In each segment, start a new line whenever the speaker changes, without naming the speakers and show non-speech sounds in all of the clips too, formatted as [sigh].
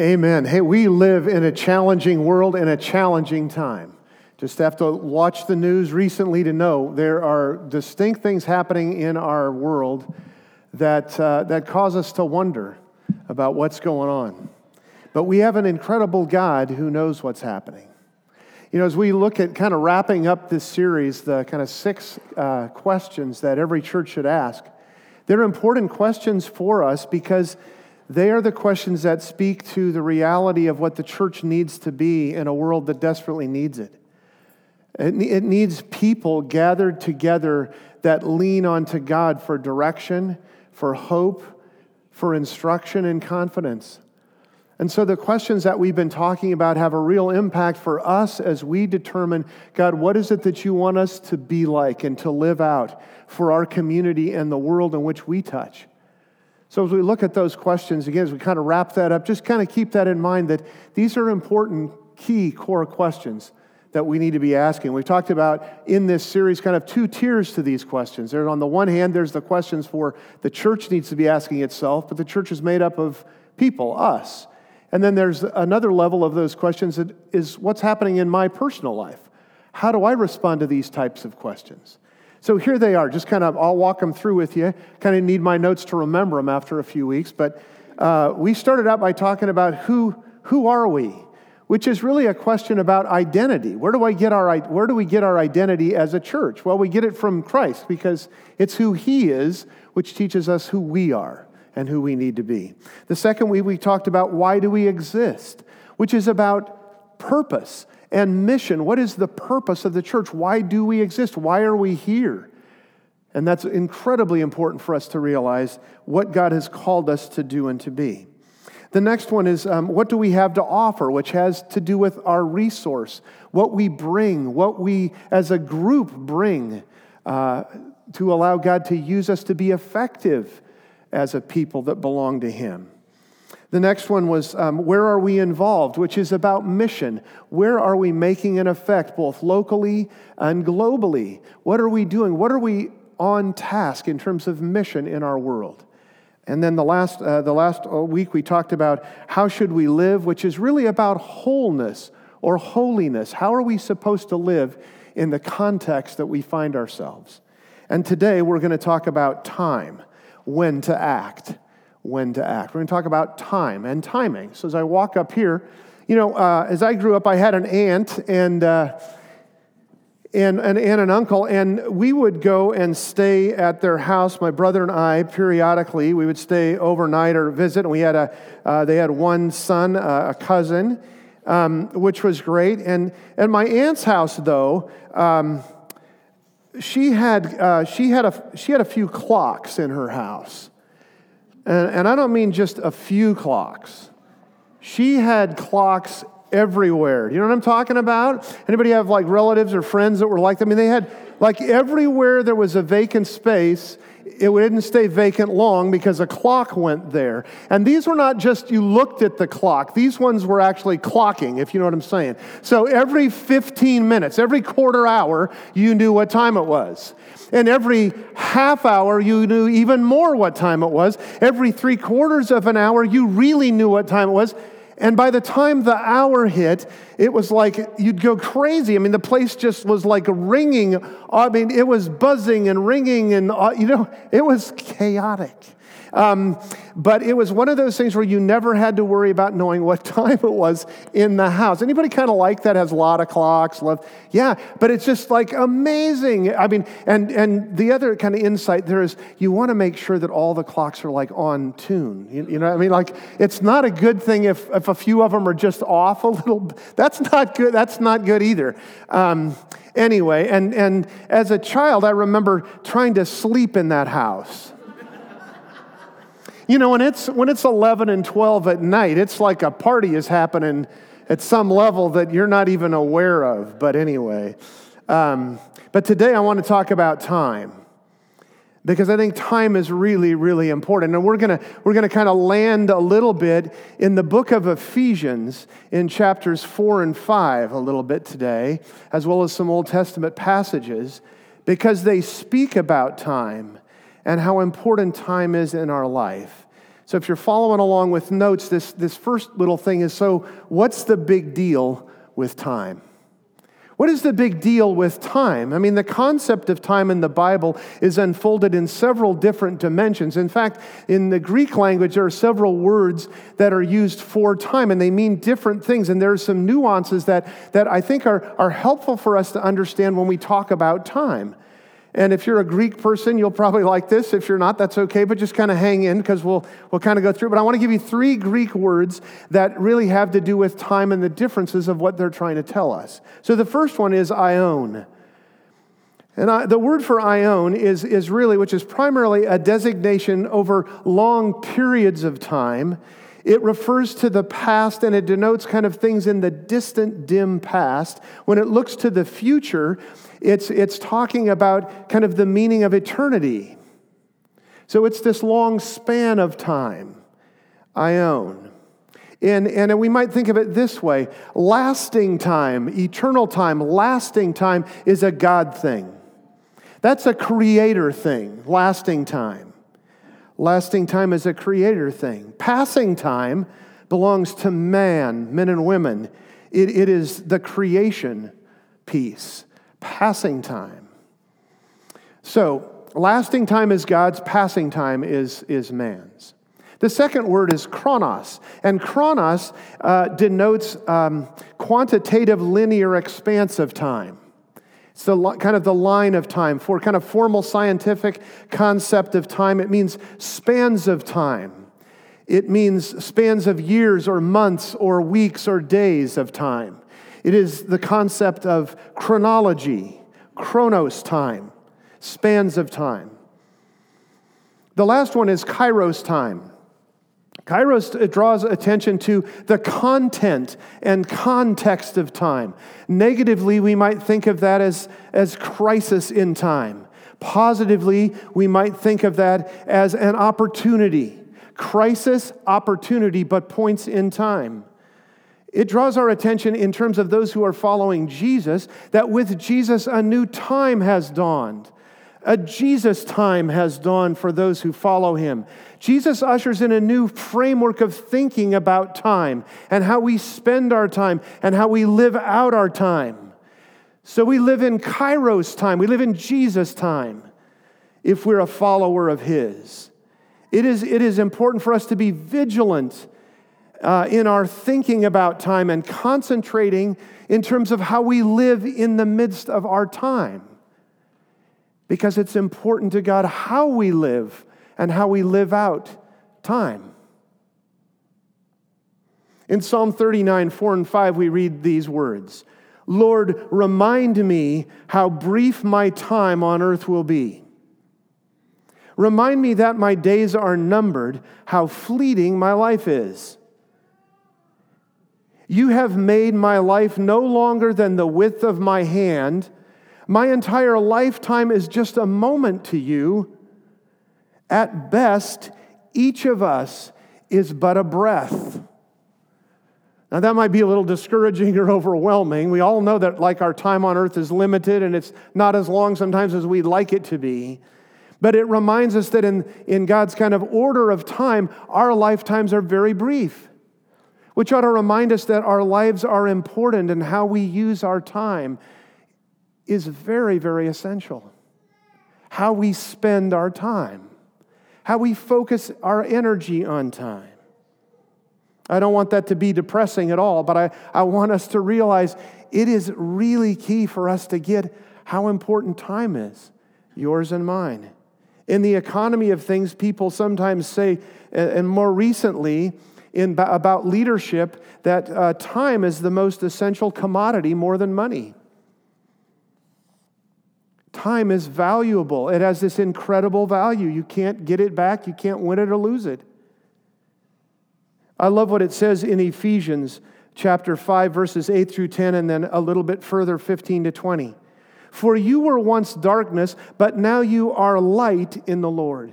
Amen. Hey, we live in a challenging world in a challenging time. Just have to watch the news recently to know there are distinct things happening in our world that, uh, that cause us to wonder about what's going on. But we have an incredible God who knows what's happening. You know, as we look at kind of wrapping up this series, the kind of six uh, questions that every church should ask, they're important questions for us because they are the questions that speak to the reality of what the church needs to be in a world that desperately needs it. It, needs people gathered together that lean onto God for direction, for hope, for instruction and confidence. And so the questions that we've been talking about have a real impact for us as we determine God, what is it that you want us to be like and to live out for our community and the world in which we touch? So, as we look at those questions, again, as we kind of wrap that up, just kind of keep that in mind that these are important, key, core questions that we need to be asking. We've talked about in this series kind of two tiers to these questions. There's on the one hand, there's the questions for the church needs to be asking itself, but the church is made up of people, us. And then there's another level of those questions that is what's happening in my personal life? How do I respond to these types of questions? So here they are, just kind of, I'll walk them through with you. Kind of need my notes to remember them after a few weeks. But uh, we started out by talking about who, who are we? Which is really a question about identity. Where do, I get our, where do we get our identity as a church? Well, we get it from Christ because it's who He is, which teaches us who we are and who we need to be. The second week, we talked about why do we exist, which is about purpose and mission. What is the purpose of the church? Why do we exist? Why are we here? And that's incredibly important for us to realize what God has called us to do and to be. The next one is um, what do we have to offer, which has to do with our resource, what we bring, what we as a group bring uh, to allow God to use us to be effective as a people that belong to Him. The next one was um, where are we involved, which is about mission. Where are we making an effect, both locally and globally? What are we doing? What are we on task in terms of mission in our world? And then the last, uh, the last uh, week we talked about how should we live, which is really about wholeness or holiness. How are we supposed to live in the context that we find ourselves? And today we're going to talk about time, when to act when to act. We're going to talk about time and timing. So as I walk up here, you know, uh, as I grew up, I had an aunt and, uh, and, and, and an uncle, and we would go and stay at their house, my brother and I, periodically. We would stay overnight or visit, and we had a, uh, they had one son, uh, a cousin, um, which was great. And at my aunt's house, though, um, she, had, uh, she, had a, she had a few clocks in her house. And, and I don't mean just a few clocks. She had clocks everywhere. You know what I'm talking about? Anybody have like relatives or friends that were like that? I mean, they had like everywhere there was a vacant space, it didn't stay vacant long because a clock went there. And these were not just you looked at the clock, these ones were actually clocking, if you know what I'm saying. So every 15 minutes, every quarter hour, you knew what time it was. And every half hour, you knew even more what time it was. Every three quarters of an hour, you really knew what time it was. And by the time the hour hit, it was like you'd go crazy. I mean, the place just was like ringing. I mean, it was buzzing and ringing, and, uh, you know, it was chaotic. Um, but it was one of those things where you never had to worry about knowing what [laughs] time it was in the house. Anybody kind of like that? Has a lot of clocks. Love, yeah. But it's just like amazing. I mean, and and the other kind of insight there is you want to make sure that all the clocks are like on tune. You, you know, I mean, like it's not a good thing if if a few of them are just off a [laughs] little. That's not good. That's not good either. Um, anyway, and and as a child, I remember trying to sleep in that house. You know, when it's, when it's 11 and 12 at night, it's like a party is happening at some level that you're not even aware of. But anyway, um, but today I want to talk about time because I think time is really, really important. And we're going to we're to kind of land a little bit in the book of Ephesians in chapters 4 and 5 a little bit today, as well as some Old Testament passages, because they speak about time and how important time is in our life. So if you're following along with notes, this, this first little thing is so, what's the big deal with time? What is the big deal with time? I mean, the concept of time in the Bible is unfolded in several different dimensions. In fact, in the Greek language, there are several words that are used for time, and they mean different things. And there are some nuances that, that I think are, are helpful for us to understand when we talk about time. And if you're a Greek person, you'll probably like this. If you're not, that's okay, but just kind of hang in because we'll, we'll kind of go through. But I want to give you three Greek words that really have to do with time and the differences of what they're trying to tell us. So the first one is aion. And I, the word for aion is, is really, which is primarily a designation over long periods of time. It refers to the past and it denotes kind of things in the distant, dim past. When it looks to the future, it's, it's talking about kind of the meaning of eternity. So it's this long span of time, aion. And, and we might think of it this way lasting time, eternal time, lasting time is a God thing. That's a creator thing, lasting time. Lasting time is a creator thing. Passing time belongs to man, men and women. It, it is the creation piece. Passing time. So, lasting time is God's, passing time is, is man's. The second word is chronos, and chronos uh, denotes um, quantitative linear expanse of time. It's the kind of the line of time. For kind of formal scientific concept of time, it means spans of time. It means spans of years or months or weeks or days of time. It is the concept of chronology, chronos time, spans of time. The last one is kairos time. Kairos draws attention to the content and context of time. Negatively, we might think of that as, as crisis in time. Positively, we might think of that as an opportunity. Crisis, opportunity, but points in time. It draws our attention in terms of those who are following Jesus that with Jesus, a new time has dawned. A Jesus time has dawned for those who follow him. Jesus ushers in a new framework of thinking about time and how we spend our time and how we live out our time. So we live in Kairos time, we live in Jesus time if we're a follower of his. It is, it is important for us to be vigilant uh, in our thinking about time and concentrating in terms of how we live in the midst of our time because it's important to God how we live and how we live out time. In Psalm 39, 4 and 5, we read these words Lord, remind me how brief my time on earth will be. Remind me that my days are numbered, how fleeting my life is. You have made my life no longer than the width of my hand my entire lifetime is just a moment to you. At best, each of us is but a breath. Now, that might be a little discouraging or [laughs] overwhelming. We all know that, like, our time on earth is limited and it's not as long sometimes as we'd like it to be. But it reminds us that in, in God's kind of order of time, our lifetimes are very brief, which ought to remind us that our lives are important and how we use our time is very, very essential. How we spend our time, how we focus our energy on time. I don't want that to be depressing at all, but I, I want us to realize it is really key for us to get how important time is, yours and mine. In the economy of things, people sometimes say, and more recently, in, about leadership, that uh, time is the most essential commodity more than money. Time is valuable. It has this incredible value. You can't get it back, you can't win it or lose it. I love what it says in Ephesians chapter 5 verses 8 through 10 and then a little bit further 15 to 20. For you were once darkness, but now you are light in the Lord.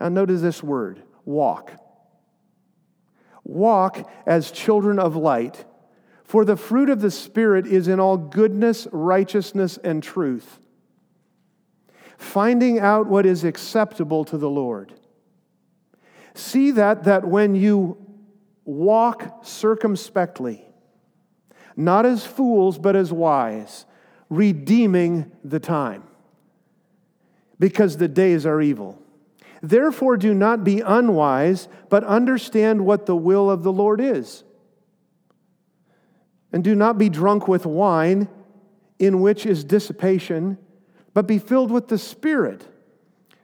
Now notice this word, walk. Walk as children of light for the fruit of the Spirit is in all goodness, righteousness, and truth, finding out what is acceptable to the Lord. See that that when you walk circumspectly, not as fools, but as wise, redeeming the time, because the days are evil. Therefore, do not be unwise, but understand what the will of the Lord is. And do not be drunk with wine, in which is dissipation, but be filled with the Spirit,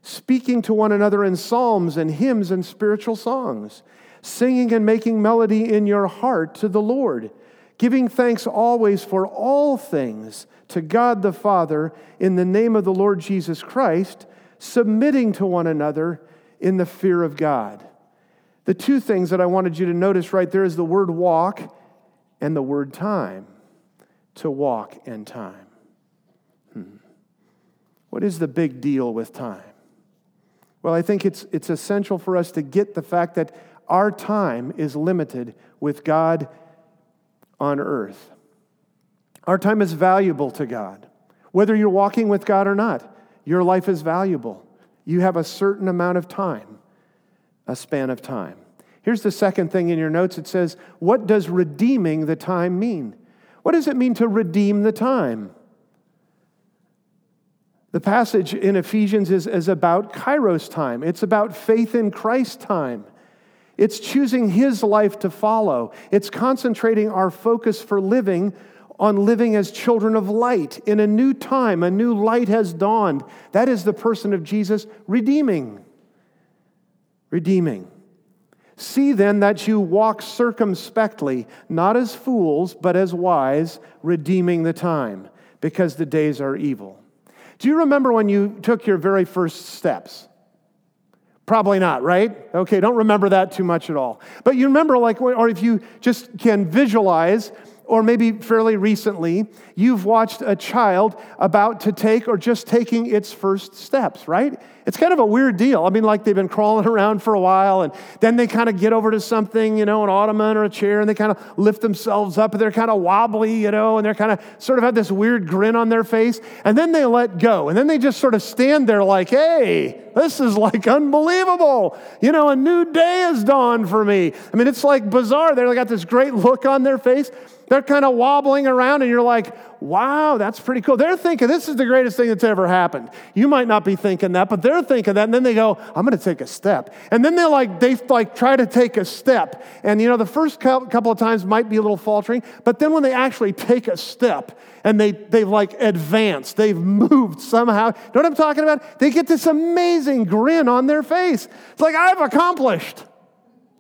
speaking to one another in psalms and hymns and spiritual songs, singing and making melody in your heart to the Lord, giving thanks always for all things to God the Father in the name of the Lord Jesus Christ submitting to one another in the fear of God. The two things that I wanted you to notice right there is the word walk and the word time. To walk and time. Hmm. What is the big deal with time? Well, I think it's, it's essential for us to get the fact that our time is limited with God on earth. Our time is valuable to God, whether you're walking with God or not. Your life is valuable. You have a certain amount of time, a span of time. Here's the second thing in your notes it says, What does redeeming the time mean? What does it mean to redeem the time? The passage in Ephesians is, is about Kairos time, it's about faith in Christ time. It's choosing his life to follow. It's concentrating our focus for living on living as children of light. In a new time, a new light has dawned. That is the person of Jesus redeeming. Redeeming. See then that you walk circumspectly, not as fools, but as wise, redeeming the time, because the days are evil. Do you remember when you took your very first steps? Probably not, right? Okay, don't remember that too much at all. But you remember, like, or if you just can visualize or maybe fairly recently, you've watched a child about to take or just taking its first steps, right? It's kind of a weird deal. I mean, like they've been crawling [laughs] around for a while, and then they kind of get over to something, you know, an ottoman or a chair, and they kind of lift themselves up, and they're kind of wobbly, you know, and they're kind of sort of have this weird grin on their face, and then they let go, and then they just sort of stand there like, hey, this is like unbelievable. You know, a new day has dawned for me. I mean, it's like bizarre. They've got this great look on their face. They're kind of wobbling around, and you're like, wow, that's pretty cool. They're thinking this is the greatest thing that's ever happened. You might not be thinking that, but they're thinking that. And then they go, I'm going to take a step. And then they like, they like try to take a step. And you know, the first couple of times might be a little faltering, but then when they actually take a step and they, they've like advanced, they've moved somehow. You know what I'm talking about? They get this amazing grin on their face. It's like, I've accomplished.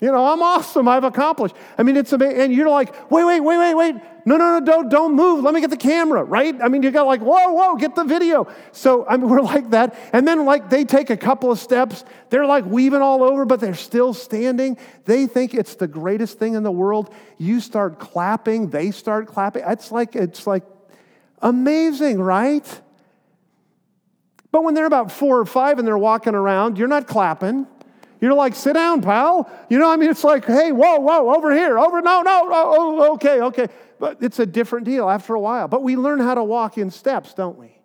You know, I'm awesome. I've accomplished. I mean, it's amazing. And you're like, wait, wait, wait, wait, wait. No, no, no, don't, don't move. Let me get the camera, right? I mean, you got like, whoa, whoa, get the video. So I mean, [laughs] we're like that. And then like they take a couple of steps. They're like weaving all over, but they're still standing. They think it's the greatest thing in the world. You start clapping. They start clapping. It's like, it's like amazing, right? But when they're about four or five and they're walking around, you're not clapping. You're like, sit down, pal. You know, I mean, it's like, hey, whoa, whoa, over here, over, no, no, oh, okay, okay. But it's a different deal after a while. But we learn how to walk in steps, don't we?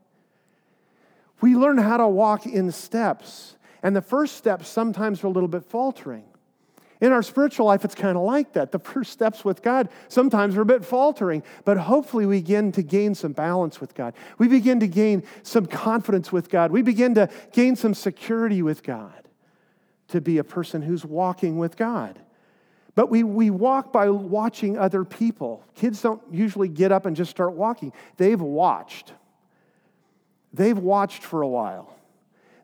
We learn how to walk in steps. And the first steps sometimes are a little bit faltering. In our spiritual life, it's kind of like that. The first steps with God sometimes are a bit faltering, but hopefully we begin to gain some balance with God. We begin to gain some confidence with God. We begin to gain some security with God to be a person who's walking with God. But we, we walk by watching other people. Kids don't usually get up and just start walking, they've watched. They've watched for a while.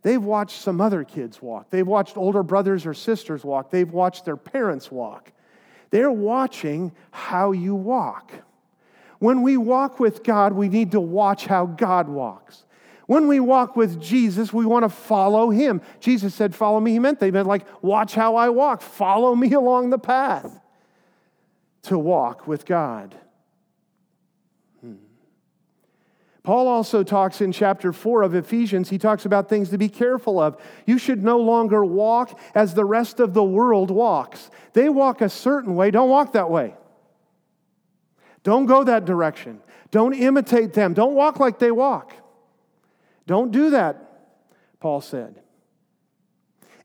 They've watched some other kids walk. They've watched older brothers or sisters walk. They've watched their parents walk. They're watching how you walk. When we walk with God, we need to watch how God walks. When we walk with Jesus, we want to follow him. Jesus said, Follow me. He meant they meant like, Watch how I walk. Follow me [laughs] along the path to walk with God. Hmm. Paul also talks in chapter 4 of Ephesians, he talks about things to be careful of. You should no longer walk as the rest of the world walks. They walk a certain way, don't walk that way. Don't go that direction. Don't imitate them. Don't walk like they walk. Don't do that, Paul said.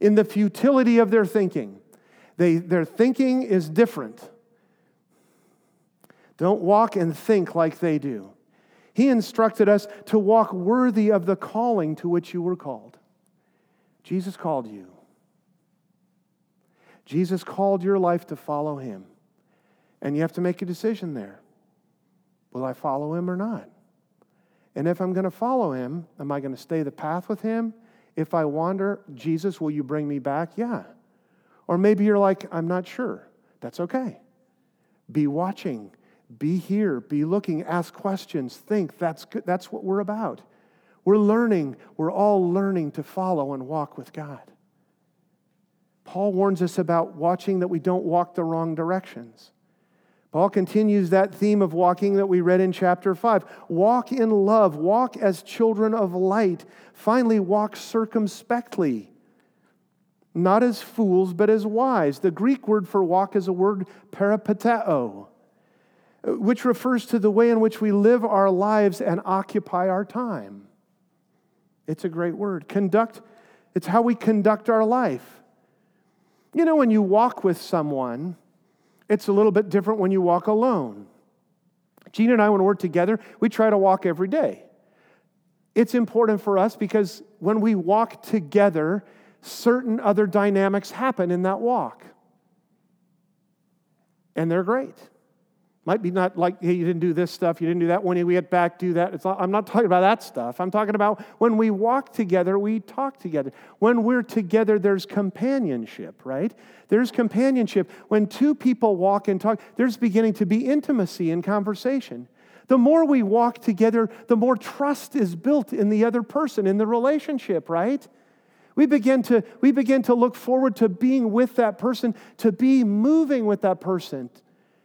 in the futility of their thinking. They, their thinking is different. Don't walk and think like they do. He instructed us to walk worthy of the calling to which you were called. Jesus called you. Jesus called your life to follow him. And you have to make a decision there. Will I follow him or not? And if I'm going to follow him, am I going to stay the path with him? If I wander, Jesus, will you bring me back? Yeah. Or maybe you're like, I'm not sure. That's okay. Be watching, be here, be looking, ask questions, think. That's, good. That's what we're about. We're learning, we're all learning to follow and walk with God. Paul warns us about watching that we don't walk the wrong directions. Paul continues that theme of walking that we read in chapter 5. Walk in love, walk as children of light. Finally, walk circumspectly, not as fools, but as wise. The Greek word for walk is a word peripateo, which refers to the way in which we live our lives and occupy our time. It's a great word. Conduct, it's how we conduct our life. You know, when you walk with someone, it's a little bit different when you walk alone. Gene and I, when we're together, we try to walk every day. It's important for us because when we walk together, certain other dynamics happen in that walk. And they're great. Might be not like, hey, you didn't do this stuff, you didn't do that. When we get back, do that. Not, I'm not talking about that stuff. I'm talking about when we walk together, we talk together. When we're together, there's companionship, right? There's companionship. When two people walk and talk, there's beginning to be intimacy in conversation. The more we walk together, the more trust is built in the other person, in the relationship, right? We begin to, we begin to look forward to being with that person, to be moving with that person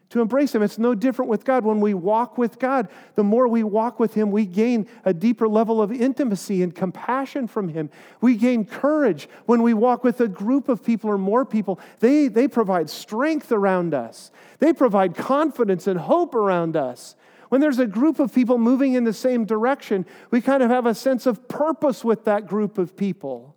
to embrace Him. It's no different with God. When we walk with God, the more we walk with Him, we gain a deeper level of intimacy and compassion from Him. We gain courage. When we walk with a group of people or more people, they, they provide strength around us, they provide confidence and hope around us. When there's a group of people moving in the same direction, we kind of have a sense of purpose with that group of people.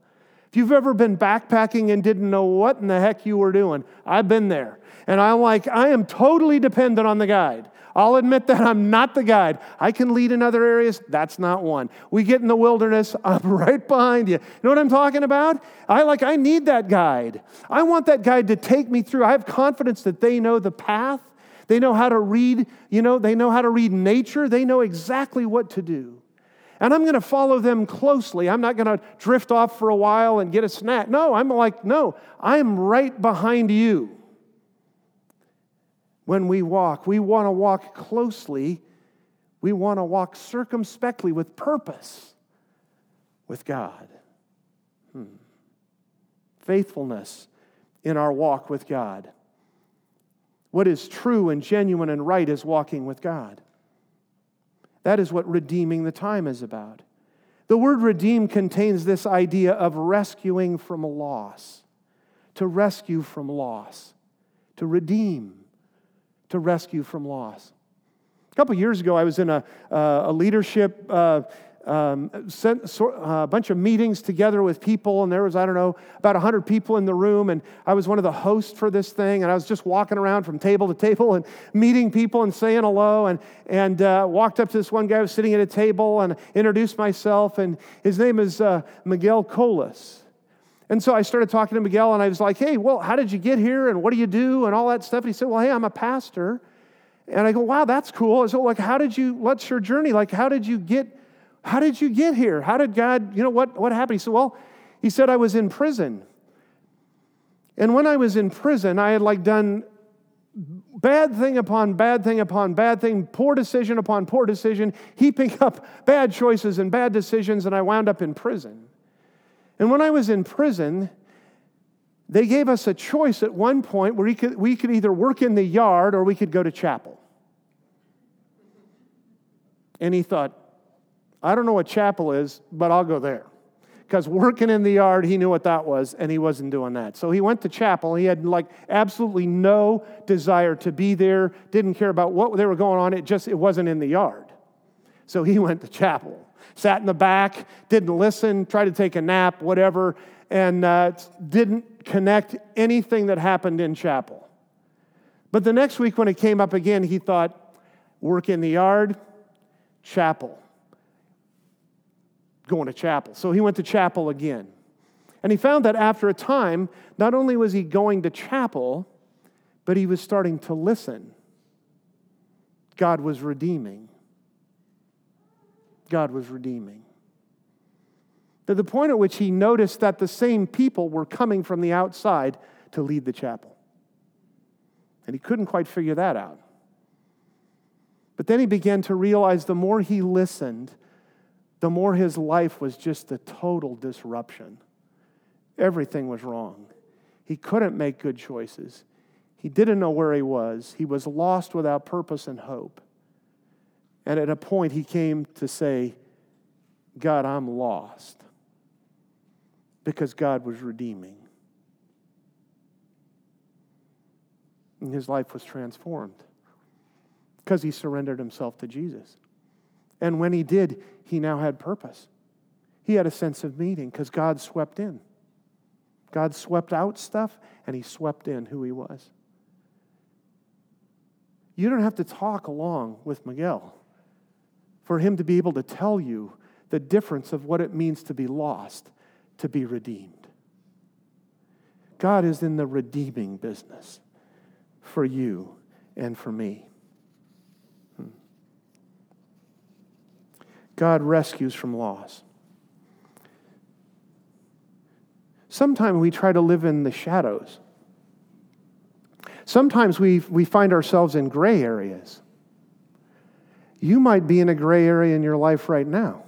If you've ever been backpacking and didn't know what in the heck you were doing, I've been there. And I'm like, I am totally dependent on the guide. I'll admit that I'm not the guide. I can lead in other areas. That's not one. We get in the wilderness, [laughs] I'm right behind you. You know what I'm talking about? I like I need that guide. I want that guide to take me through. I have confidence that they know the path. They know how to read, you know, they know how to read nature. They know exactly what to do. And I'm going to follow them closely. I'm not going to drift off for a while and get a snack. No, I'm like, no, I'm right behind you when we walk. We want to walk closely, we want to walk circumspectly with purpose with God. Hmm. Faithfulness in our walk with God. What is true and genuine and right is walking with God. That is what redeeming the time is about. The word redeem contains this idea of rescuing from loss, to rescue from loss, to redeem to rescue from loss. A couple years ago, I was in a, uh, a leadership, uh, um, sent, uh, a bunch of meetings together with people, and there was, I don't know, about 100 people in the room, and I was one of the hosts for this thing, and I was just walking around from table to table and meeting people and saying hello, and, and uh, walked up to this one guy who was sitting at a table and introduced myself, and his name is uh, Miguel Colas. And so I started talking to Miguel and I was like, hey, well, how did you get here and what do you do and all that stuff? And he said, well, hey, I'm a pastor. And I go, wow, that's cool. So, like, how did you, what's your journey? Like, how did you get, how did you get here? How did God, you know, what, what happened? He said, well, he said, I was in prison. And when I was in prison, I had like done bad thing upon bad thing upon bad thing, poor decision upon poor decision, heaping up bad choices and bad decisions, and I wound up in prison. And when I was in prison, they gave us a choice at one point where we could, we could either work in the yard or we could go to chapel. And he thought, I don't know what chapel is, but I'll go there. Because working in the yard, he knew what that was, and he wasn't doing that. So he went to chapel. He had like absolutely no desire to be there, didn't care about what they were going on. It just, it wasn't in the yard. So he went to chapel sat in the back, didn't listen, tried to take a nap, whatever. and uh, didn't connect anything that happened in chapel. But the next week, when it came up again, he thought, work in the yard, chapel. Going to chapel. So he went to chapel again. And he found that after a time, not only was he going to chapel, but he was starting to listen. God was redeeming. God was redeeming. To the point at which he noticed that the same people were coming from the outside to lead the chapel. And he couldn't quite figure that out. But then he began to realize the more he listened, the more his life was just a total disruption. Everything was wrong. He couldn't make good choices. He didn't know where he was. He was lost without purpose and hope. And at a point, he came to say, God, I'm lost. Because God was redeeming. And his life was transformed because he surrendered himself to Jesus. And when he did, he now had purpose. He had a sense of meaning because God swept in. God swept out stuff and he swept in who he was. You don't have to talk along with Miguel for him to be able to tell you the difference of what it means to be lost, to be redeemed. God is in the redeeming business for you and for me. God rescues from loss. Sometimes we try to live in the shadows. Sometimes we, we find ourselves in gray areas. You might be in a gray area in your life right now.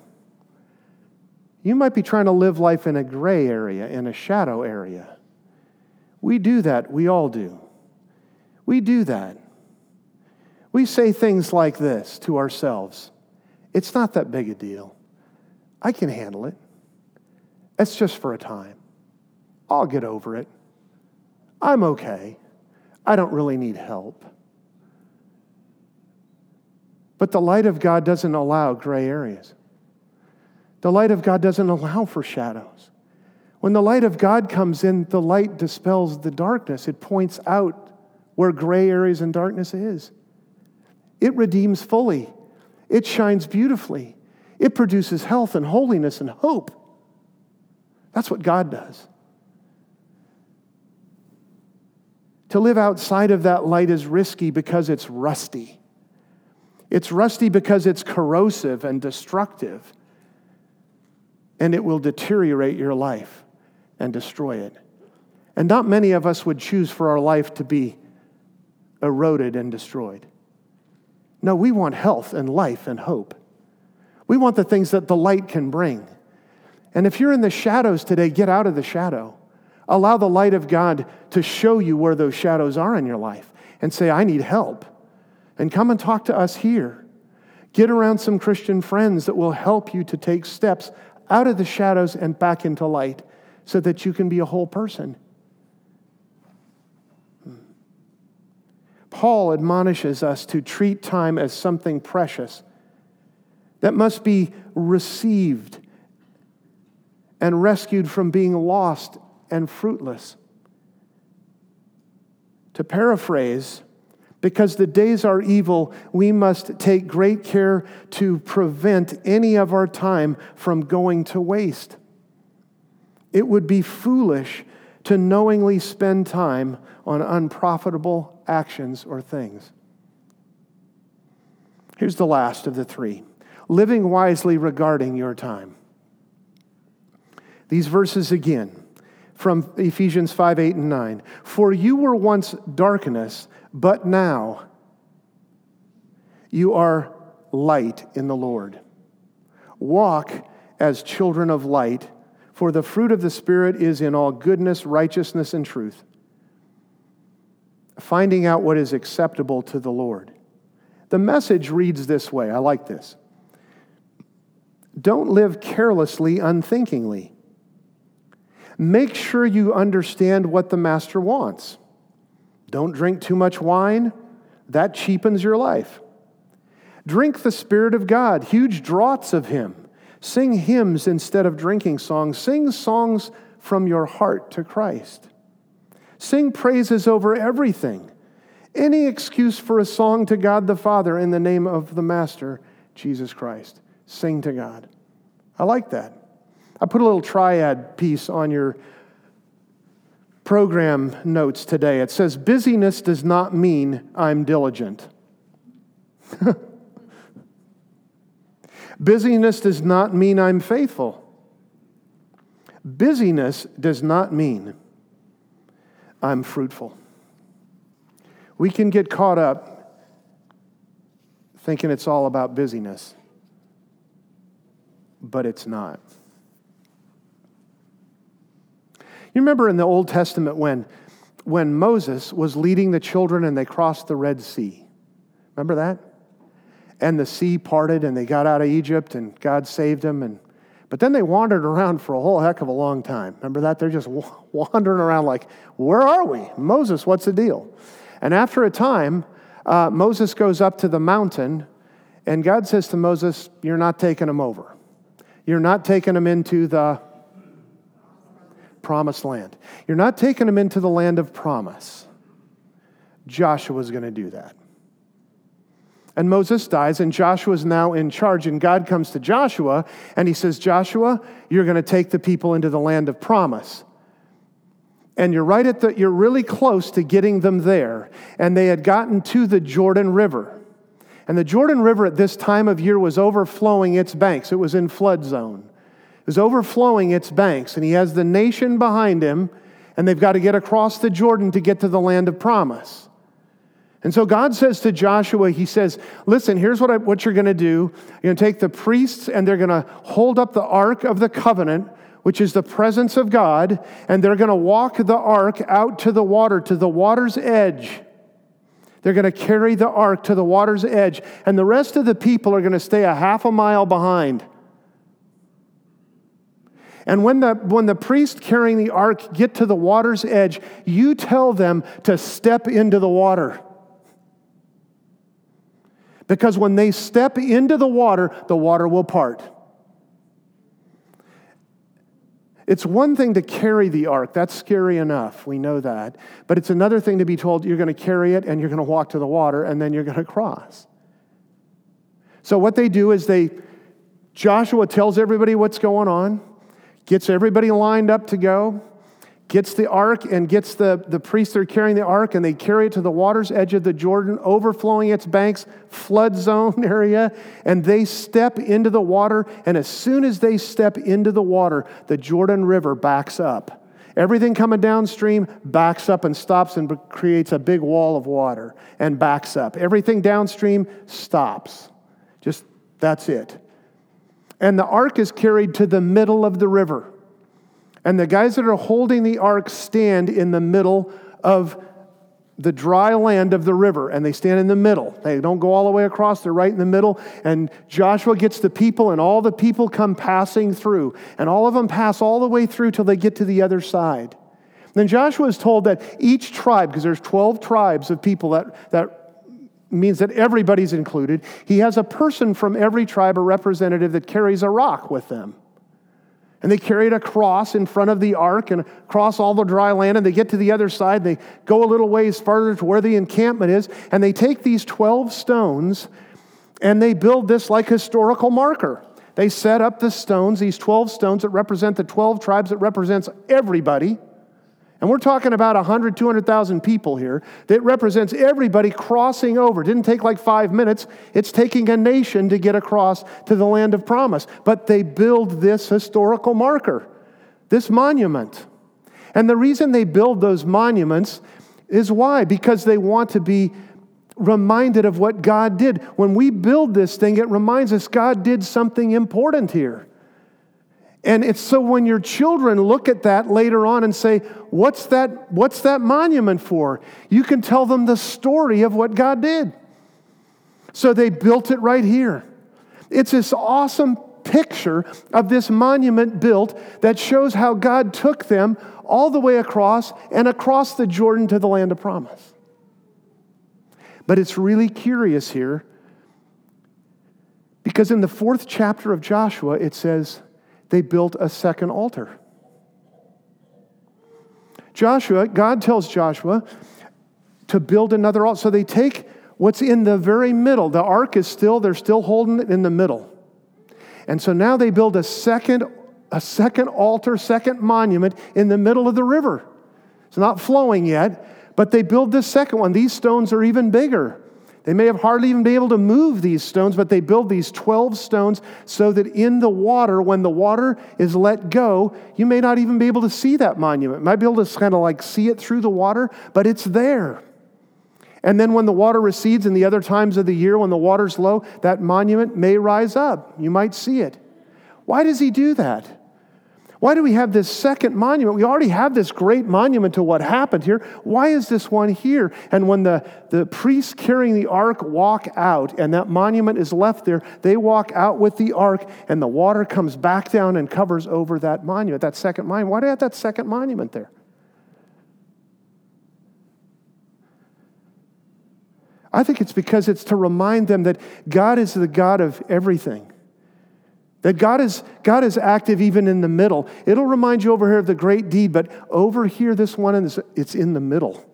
You might be trying to live life in a gray area, in a shadow area. We do that. We all do. We do that. We say things like this to ourselves It's not that big a deal. I can handle it. It's just for a time. I'll get over it. I'm okay. I don't really need help. But the light of God doesn't allow gray areas. The light of God doesn't allow for shadows. When the light of God comes in, the light dispels the darkness. It points out where gray areas and darkness is. It redeems fully. It shines beautifully. It produces health and holiness and hope. That's what God does. To live outside of that light is risky because it's rusty. It's rusty because it's corrosive and destructive, and it will deteriorate your life and destroy it. And not many of us would choose for our life to be eroded and destroyed. No, we want health and life and hope. We want the things that the light can bring. And if you're in the shadows today, get out of the shadow. Allow the light of God to show you where those shadows are in your life and say, I need help. And come and talk to us here. Get around some Christian friends that will help you to take steps out of the shadows and back into light so that you can be a whole person. Paul admonishes us to treat time as something precious that must be received and rescued from being lost and fruitless. To paraphrase, because the days are evil, we must take great care to prevent any of our time from going to waste. It would be foolish to knowingly spend time on unprofitable actions or things. Here's the last of the three living wisely regarding your time. These verses again from Ephesians 5 8 and 9. For you were once darkness, but now you are light in the Lord. Walk as children of light, for the fruit of the Spirit is in all goodness, righteousness, and truth. Finding out what is acceptable to the Lord. The message reads this way I like this. Don't live carelessly, unthinkingly Make sure you understand what the master wants. Don't drink too much wine, that cheapens your life. Drink the Spirit of God, huge draughts of Him. Sing hymns instead of drinking songs. Sing songs from your heart to Christ. Sing praises over everything. Any excuse for a song to God the Father in the name of the Master, Jesus Christ. Sing to God. I like that. I put a little triad piece on your program notes today. It says, Busyness does not mean I'm diligent. [laughs] Busyness does not mean I'm faithful. Busyness does not mean I'm fruitful. We can get caught up thinking it's all about busyness, but it's not. You remember in the Old Testament when, when Moses was leading the children and they crossed the Red Sea? Remember that? And the sea parted and they got out of Egypt and God saved them. And, but then they wandered around for a whole heck of a long time. Remember that? They're just [laughs] wandering around like, where are we? Moses, what's the deal? And after a time, uh, Moses goes up to the mountain and God says to Moses, You're not taking them over. You're not taking them into the promised land. You're not taking them into the land of promise. Joshua's going to do that. And Moses dies, and Joshua is now in charge. And God comes to Joshua and he says, Joshua, you're going to take the people into the land of promise. And you're right at the, you're really close to getting them there. And they had gotten to the Jordan River. And the Jordan River at this time of year was overflowing its banks, it was in flood zone is overflowing its banks, and he has the nation behind him, and they've got to get across the Jordan to get to the land of promise. And so God says to Joshua, He says, Listen, here's what, I, what you're going to do. You're going to take the priests, and they're going to hold up the ark of the covenant, which is the presence of God, and they're going to walk the ark out to the water, to the water's edge. They're going to carry the ark to the water's edge, and the rest of the people are going to stay a half a mile behind. And when the, when the priest carrying the ark get to the water's edge, you tell them to step into the water. Because when they step into the water, the water will part. It's one thing to carry the ark. That's scary enough. We know that. But it's another thing to be told you're going to carry it and you're going to walk to the water and then you're going to cross. So what they do is they Joshua tells everybody what's going on gets everybody lined up to go, gets the ark and gets the, the priests that are carrying the ark, and they carry it to the water's edge of the Jordan, overflowing its banks, flood zone [laughs] area, and they step into the water. And as soon as they step into the water, the Jordan River backs up. Everything coming downstream backs up and stops and creates a big wall of water and backs up. Everything downstream stops. Just that's it. And the ark is carried to the middle of the river. And the guys that are holding the ark stand in the middle of the dry land of the river, and they stand in the middle. They don't go all the way across, they're right in the middle. And Joshua gets the people, and all the people come passing through. And all of them pass all the way through till they get to the other side. Then Joshua is told that each tribe, because there's 12 tribes of people that, that means that everybody's included. He has a person from every tribe, a representative that carries a rock with them. And they carry it across in front of the ark and across all the dry land, and they get to the other side. They go a little ways farther to where the encampment is, and they take these 12 stones and they build this like historical marker. They set up the stones, these 12 stones that represent the 12 tribes that represents everybody. And we're talking about 100, 200,000 people here that represents everybody crossing over. It didn't take like five minutes. It's taking a nation to get across to the land of promise. But they build this historical marker, this monument. And the reason they build those monuments is why? Because they want to be reminded of what God did. When we build this thing, it reminds us God did something important here. And it's so when your children look at that later on and say, What's that, what's that monument for? You can tell them the story of what God did. So they built it right here. It's this awesome picture of this monument built that shows how God took them all the way across and across the Jordan to the land of promise. But it's really curious here because in the fourth chapter of Joshua, it says, they built a second altar. Joshua, God tells Joshua to build another altar. So they take what's in the very middle. The ark is still, they're still holding it in the middle. And so now they build a second, a second altar, second monument in the middle of the river. It's not flowing yet, but they build this second one. These stones are even bigger. They may have hardly even been able to move these stones, but they build these 12 stones so that in the water, when the water is let go, you may not even be able to see that monument. You might be able to kind of like see it through the water, but it's there. And then when the water recedes in the other times of the year, when the water's low, that monument may rise up. You might see it. Why does he do that? Why do we have this second monument? We already have this great monument to what happened here. Why is this one here? And when the, the priests carrying the ark walk out and that monument is left there, they walk out with the ark and the water comes back down and covers over that monument, that second monument. Why do I have that second monument there? I think it's because it's to remind them that God is the God of everything. That God is, God is active even in the middle. It'll remind you over here of the great deed, but over here, this one, it's in the middle.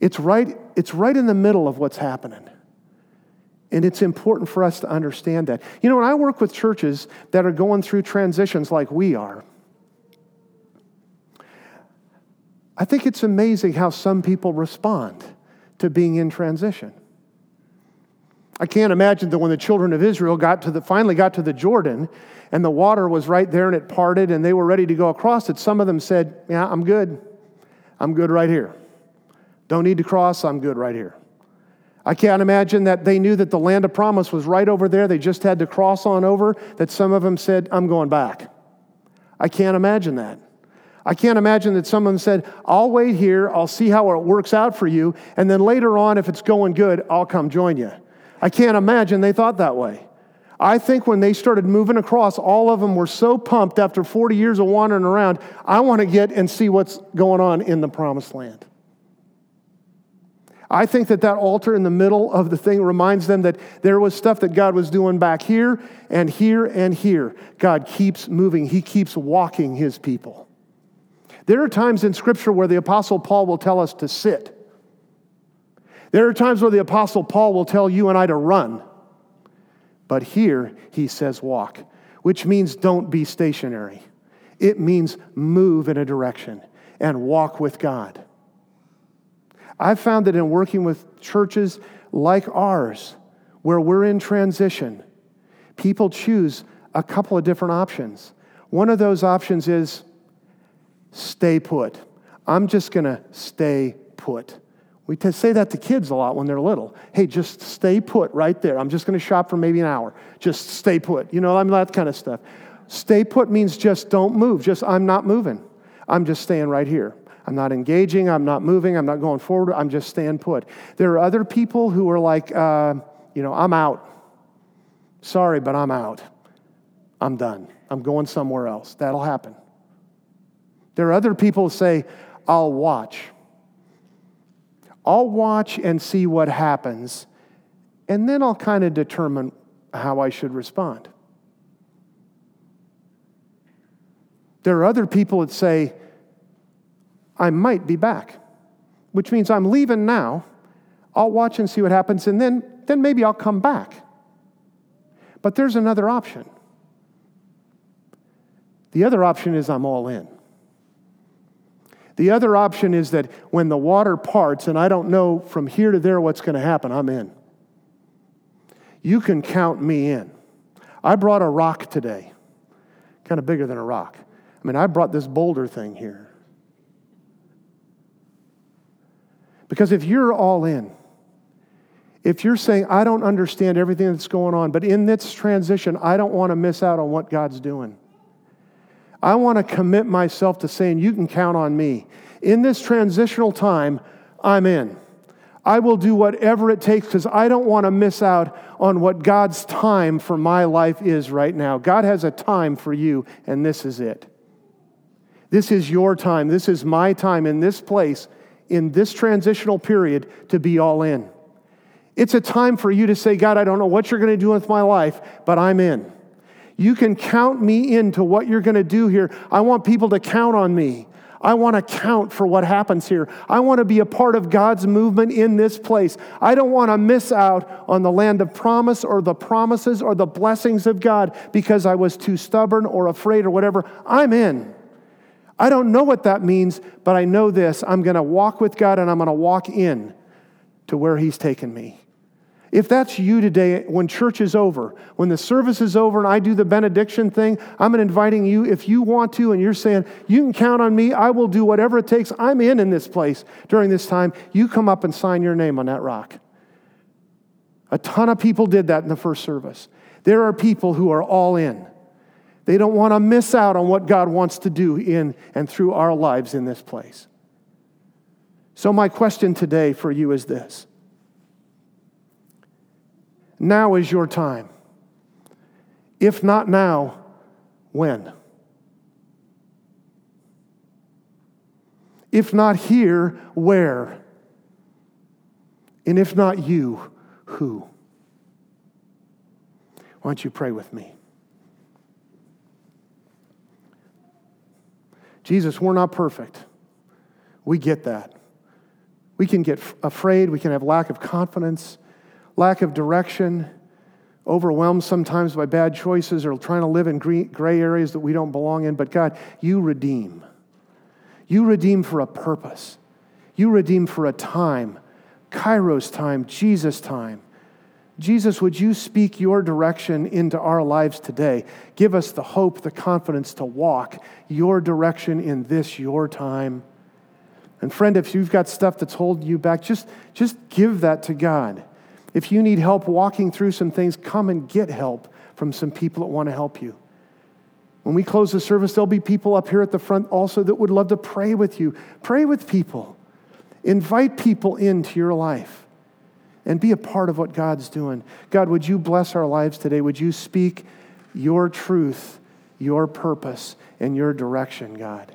It's right, it's right in the middle of what's happening. And it's important for us to understand that. You know, when I work with churches that are going through transitions like we are, I think it's amazing how some people respond to being in transition. I can't imagine that when the children of Israel got to the, finally got to the Jordan and the water was right there and it parted and they were ready to go across it, some of them said, Yeah, I'm good. I'm good right here. Don't need to cross, I'm good right here. I can't imagine that they knew that the land of promise was right over there. They just had to cross on over, that some of them said, I'm going back. I can't imagine that. I can't imagine that someone said, I'll wait here, I'll see how it works out for you, and then later on, if it's going good, I'll come join you. I can't imagine they thought that way. I think when they started moving across, all of them were so pumped after 40 years of wandering around, I want to get and see what's going on in the promised land. I think that that altar in the middle of the thing reminds them that there was stuff that God was doing back here and here and here. God keeps moving, He keeps walking His people. There are times in Scripture where the Apostle Paul will tell us to sit. There are times where the Apostle Paul will tell you and I to run. But here he says walk, which means don't be stationary. It means move in a direction and walk with God. I've found that in working with churches like ours, where we're in transition, people choose a couple of different options. One of those options is stay put. I'm just going to stay put. We say that to kids a lot when they're little. Hey, just stay put right there. I'm just going to shop for maybe an hour. Just stay put. You know, I'm that kind of stuff. Stay put means just don't move. Just, I'm not moving. I'm just staying right here. I'm not engaging. I'm not moving. I'm not going forward. I'm just staying put. There are other people who are like, uh, you know, I'm out. Sorry, but I'm out. I'm done. I'm going somewhere else. That'll happen. There are other people who say, I'll watch. I'll watch and see what happens, and then I'll kind of determine how I should respond. There are other people that say, I might be back, which means I'm leaving now. I'll watch and see what happens, and then, then maybe I'll come back. But there's another option. The other option is I'm all in. The other option is that when the water parts, and I don't know from here to there what's going to happen, I'm in. You can count me in. I brought a rock today, kind of bigger than a rock. I mean, I brought this boulder thing here. Because if you're all in, if you're saying, I don't understand everything that's going on, but in this transition, I don't want to miss out on what God's doing. I want to commit myself to saying, You can count on me. In this transitional time, I'm in. I will do whatever it takes because I don't want to miss out on what God's time for my life is right now. God has a time for you, and this is it. This is your time. This is my time in this place, in this transitional period, to be all in. It's a time for you to say, God, I don't know what you're going to do with my life, but I'm in. You can count me into what you're going to do here. I want people to count on me. I want to count for what happens here. I want to be a part of God's movement in this place. I don't want to miss out on the land of promise or the promises or the blessings of God because I was too stubborn or afraid or whatever. I'm in. I don't know what that means, but I know this I'm going to walk with God and I'm going to walk in to where He's taken me. If that's you today, when church is over, when the service is over and I do the benediction thing, I'm inviting you, if you want to, and you're saying, you can count on me, I will do whatever it takes. I'm in in this place during this time. You come up and sign your name on that rock. A ton of people did that in the first service. There are people who are all in. They don't want to miss out on what God wants to do in and through our lives in this place. So, my question today for you is this now is your time. If not now, when? If not here, where? And if not you, who? Why don't you pray with me? Jesus, we're not perfect. We get that. We can get afraid, we can have lack of confidence lack of direction, overwhelmed sometimes by bad choices, or trying to live in gray areas that we don't belong in. But God, you redeem. You redeem for a purpose. You redeem for a time, Kairos time, Jesus time. Jesus, would you speak your direction into our lives today? Give us the hope, the confidence to walk your direction in this, your time. And friend, if you've got stuff that's holding you back, just, just give that to God. If you need help walking through some things, come and get help from some people that want to help you. When we close the service, there'll be people up here at the front also that would love to pray with you. Pray with people. Invite people into your life and be a part of what God's doing. God, would you bless our lives today? Would you speak your truth, your purpose, and your direction, God?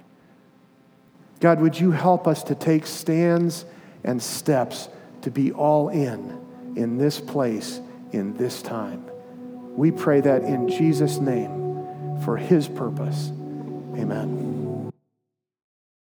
God, would you help us to take stands and steps to be all in? In this place, in this time. We pray that in Jesus' name for his purpose. Amen.